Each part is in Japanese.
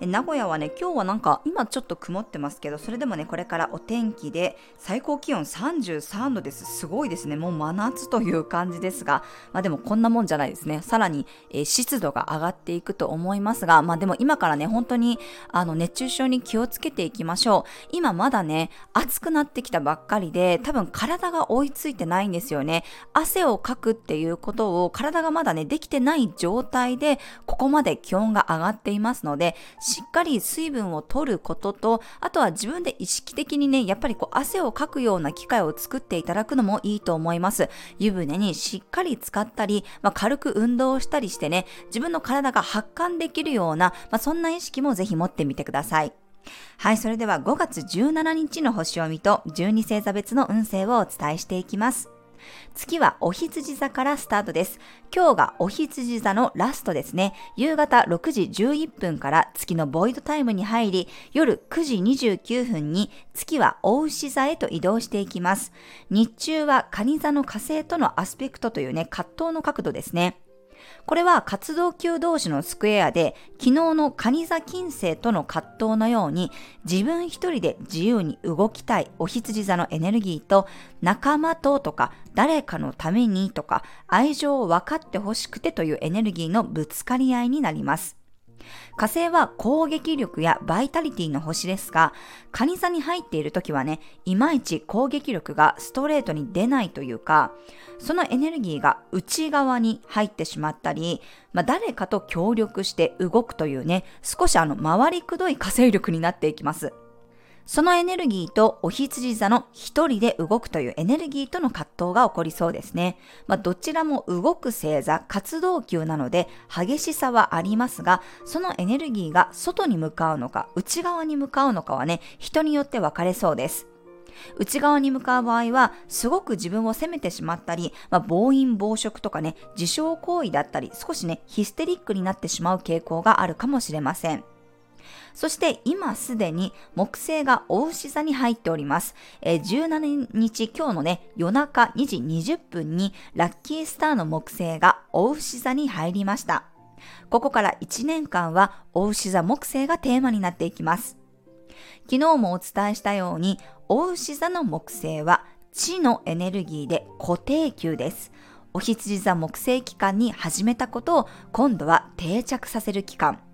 名古屋はね、今日はなんか今ちょっと曇ってますけど、それでもね、これからお天気で最高気温33度です。すごいですね。もう真夏という感じですが、まあでもこんなもんじゃないですね。さらに、えー、湿度が上がっていくと思いますが、まあでも今からね、本当にあの熱中症に気をつけていきましょう。今まだね、暑くなってきたばっかりで、多分体が追いついてないんですよね。汗をかくっていうことを体がまだね、できてない状態で、ここまで気温が上がっていますので、しっかり水分を取ることと、あとは自分で意識的にね、やっぱりこう汗をかくような機会を作っていただくのもいいと思います。湯船にしっかり使ったり、まあ、軽く運動をしたりしてね、自分の体が発汗できるような、まあ、そんな意識もぜひ持ってみてください。はい、それでは5月17日の星読みと12星座別の運勢をお伝えしていきます。月はお羊座からスタートです。今日がお羊座のラストですね。夕方6時11分から月のボイドタイムに入り、夜9時29分に月はお牛座へと移動していきます。日中は蟹座の火星とのアスペクトというね、葛藤の角度ですね。これは活動休同士のスクエアで、昨日のカニ座金星との葛藤のように、自分一人で自由に動きたいお羊座のエネルギーと、仲間ととか、誰かのためにとか、愛情を分かってほしくてというエネルギーのぶつかり合いになります。火星は攻撃力やバイタリティの星ですが、カニ座に入っている時はね、いまいち攻撃力がストレートに出ないというか、そのエネルギーが内側に入ってしまったり、まあ、誰かと協力して動くというね、少しあの回りくどい火星力になっていきます。そのエネルギーとお羊座の一人で動くというエネルギーとの葛藤が起こりそうですね。まあ、どちらも動く星座、活動球なので激しさはありますが、そのエネルギーが外に向かうのか内側に向かうのかはね、人によって分かれそうです。内側に向かう場合は、すごく自分を責めてしまったり、まあ、暴飲暴食とかね、自傷行為だったり、少しね、ヒステリックになってしまう傾向があるかもしれません。そして今すでに木星が大牛座に入っております。えー、17日今日のね、夜中2時20分にラッキースターの木星が大牛座に入りました。ここから1年間は大牛座木星がテーマになっていきます。昨日もお伝えしたように、大牛座の木星は地のエネルギーで固定球です。お羊座木星期間に始めたことを今度は定着させる期間。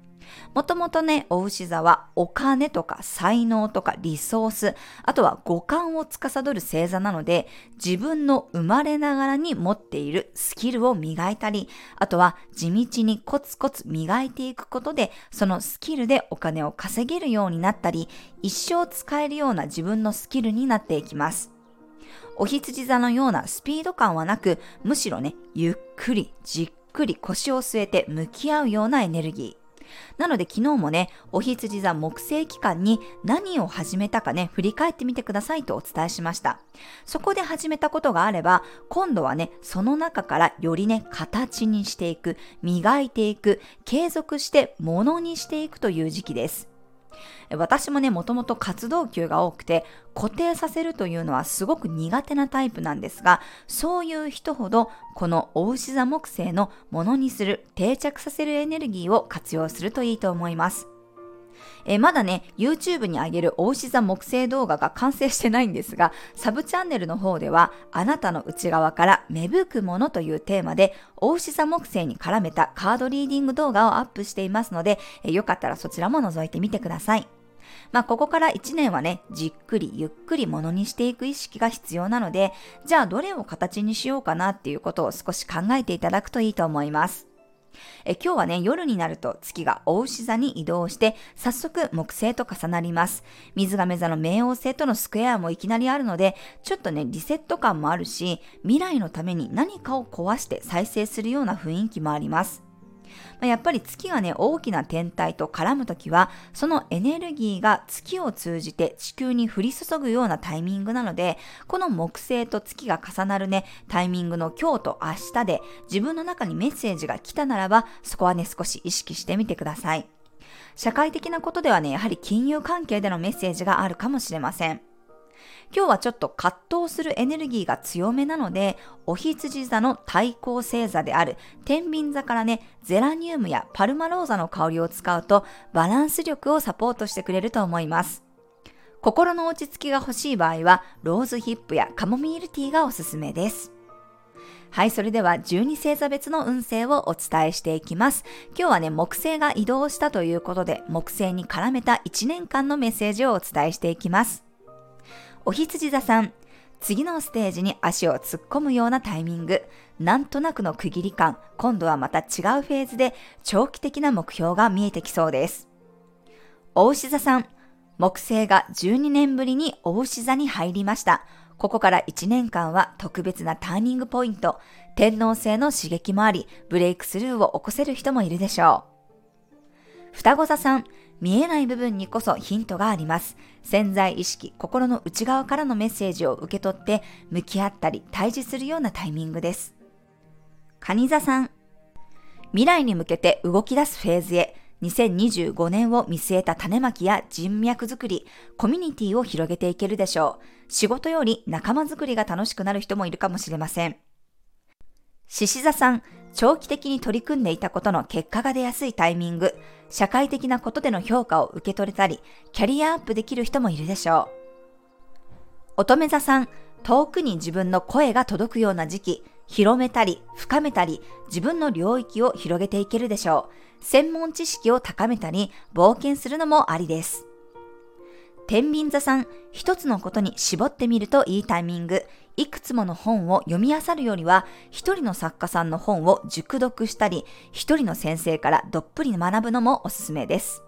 もともとね、お牛座はお金とか才能とかリソース、あとは五感を司る星座なので、自分の生まれながらに持っているスキルを磨いたり、あとは地道にコツコツ磨いていくことで、そのスキルでお金を稼げるようになったり、一生使えるような自分のスキルになっていきます。お羊座のようなスピード感はなく、むしろね、ゆっくりじっくり腰を据えて向き合うようなエネルギー。なので昨日もね、お羊座木星期間に何を始めたかね、振り返ってみてくださいとお伝えしました。そこで始めたことがあれば、今度はね、その中からよりね、形にしていく、磨いていく、継続してものにしていくという時期です。私もね、もともと活動休が多くて、固定させるというのはすごく苦手なタイプなんですが、そういう人ほど、このお牛座木星のものにする、定着させるエネルギーを活用するといいと思います。えー、まだね、YouTube に上げるお牛座木星動画が完成してないんですが、サブチャンネルの方では、あなたの内側から芽吹くものというテーマで、お牛座木星に絡めたカードリーディング動画をアップしていますので、えー、よかったらそちらも覗いてみてください。まあ、ここから1年はね、じっくりゆっくりものにしていく意識が必要なので、じゃあどれを形にしようかなっていうことを少し考えていただくといいと思います。え今日はね、夜になると月が大牛座に移動して、早速木星と重なります。水亀座の冥王星とのスクエアもいきなりあるので、ちょっとね、リセット感もあるし、未来のために何かを壊して再生するような雰囲気もあります。ま、やっぱり月がね、大きな天体と絡むときは、そのエネルギーが月を通じて地球に降り注ぐようなタイミングなので、この木星と月が重なるね、タイミングの今日と明日で自分の中にメッセージが来たならば、そこはね、少し意識してみてください。社会的なことではね、やはり金融関係でのメッセージがあるかもしれません。今日はちょっと葛藤するエネルギーが強めなので、お羊座の対抗星座である天秤座からね、ゼラニウムやパルマローザの香りを使うとバランス力をサポートしてくれると思います。心の落ち着きが欲しい場合は、ローズヒップやカモミールティーがおすすめです。はい、それでは12星座別の運勢をお伝えしていきます。今日はね、木星が移動したということで、木星に絡めた1年間のメッセージをお伝えしていきます。お羊座さん、次のステージに足を突っ込むようなタイミング、なんとなくの区切り感、今度はまた違うフェーズで長期的な目標が見えてきそうです。お牛座さん、木星が12年ぶりにお牛座に入りました。ここから1年間は特別なターニングポイント、天皇星の刺激もあり、ブレイクスルーを起こせる人もいるでしょう。双子座さん、見えない部分にこそヒントがあります。潜在意識、心の内側からのメッセージを受け取って向き合ったり対峙するようなタイミングです。蟹座さん、未来に向けて動き出すフェーズへ、2025年を見据えた種まきや人脈づくり、コミュニティを広げていけるでしょう。仕事より仲間づくりが楽しくなる人もいるかもしれません。獅子座さん、長期的に取り組んでいたことの結果が出やすいタイミング、社会的なことでの評価を受け取れたり、キャリアアップできる人もいるでしょう。乙女座さん、遠くに自分の声が届くような時期、広めたり、深めたり、自分の領域を広げていけるでしょう。専門知識を高めたり、冒険するのもありです。天秤座さん、一つのことに絞ってみるといいタイミング。いくつもの本を読み漁るよりは、一人の作家さんの本を熟読したり、一人の先生からどっぷり学ぶのもおすすめです。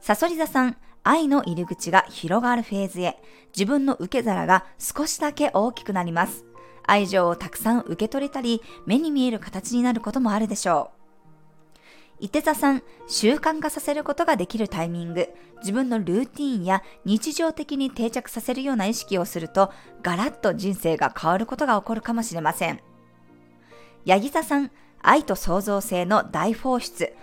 サソリ座さん、愛の入り口が広がるフェーズへ、自分の受け皿が少しだけ大きくなります。愛情をたくさん受け取れたり、目に見える形になることもあるでしょう。伊手座さん、習慣化させることができるタイミング、自分のルーティンや日常的に定着させるような意識をすると、ガラッと人生が変わることが起こるかもしれません。ヤギ座さん、愛と創造性の大放出、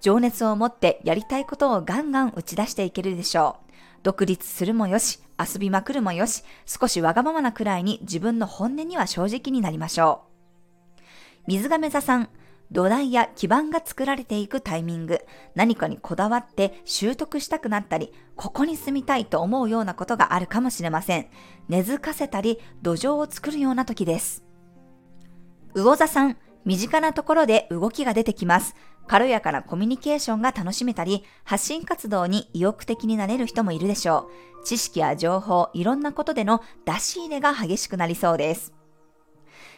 情熱を持ってやりたいことをガンガン打ち出していけるでしょう。独立するもよし、遊びまくるもよし、少しわがままなくらいに自分の本音には正直になりましょう。水亀座さん、土台や基盤が作られていくタイミング、何かにこだわって習得したくなったり、ここに住みたいと思うようなことがあるかもしれません。根付かせたり、土壌を作るような時です。魚座さん、身近なところで動きが出てきます。軽やかなコミュニケーションが楽しめたり、発信活動に意欲的になれる人もいるでしょう。知識や情報、いろんなことでの出し入れが激しくなりそうです。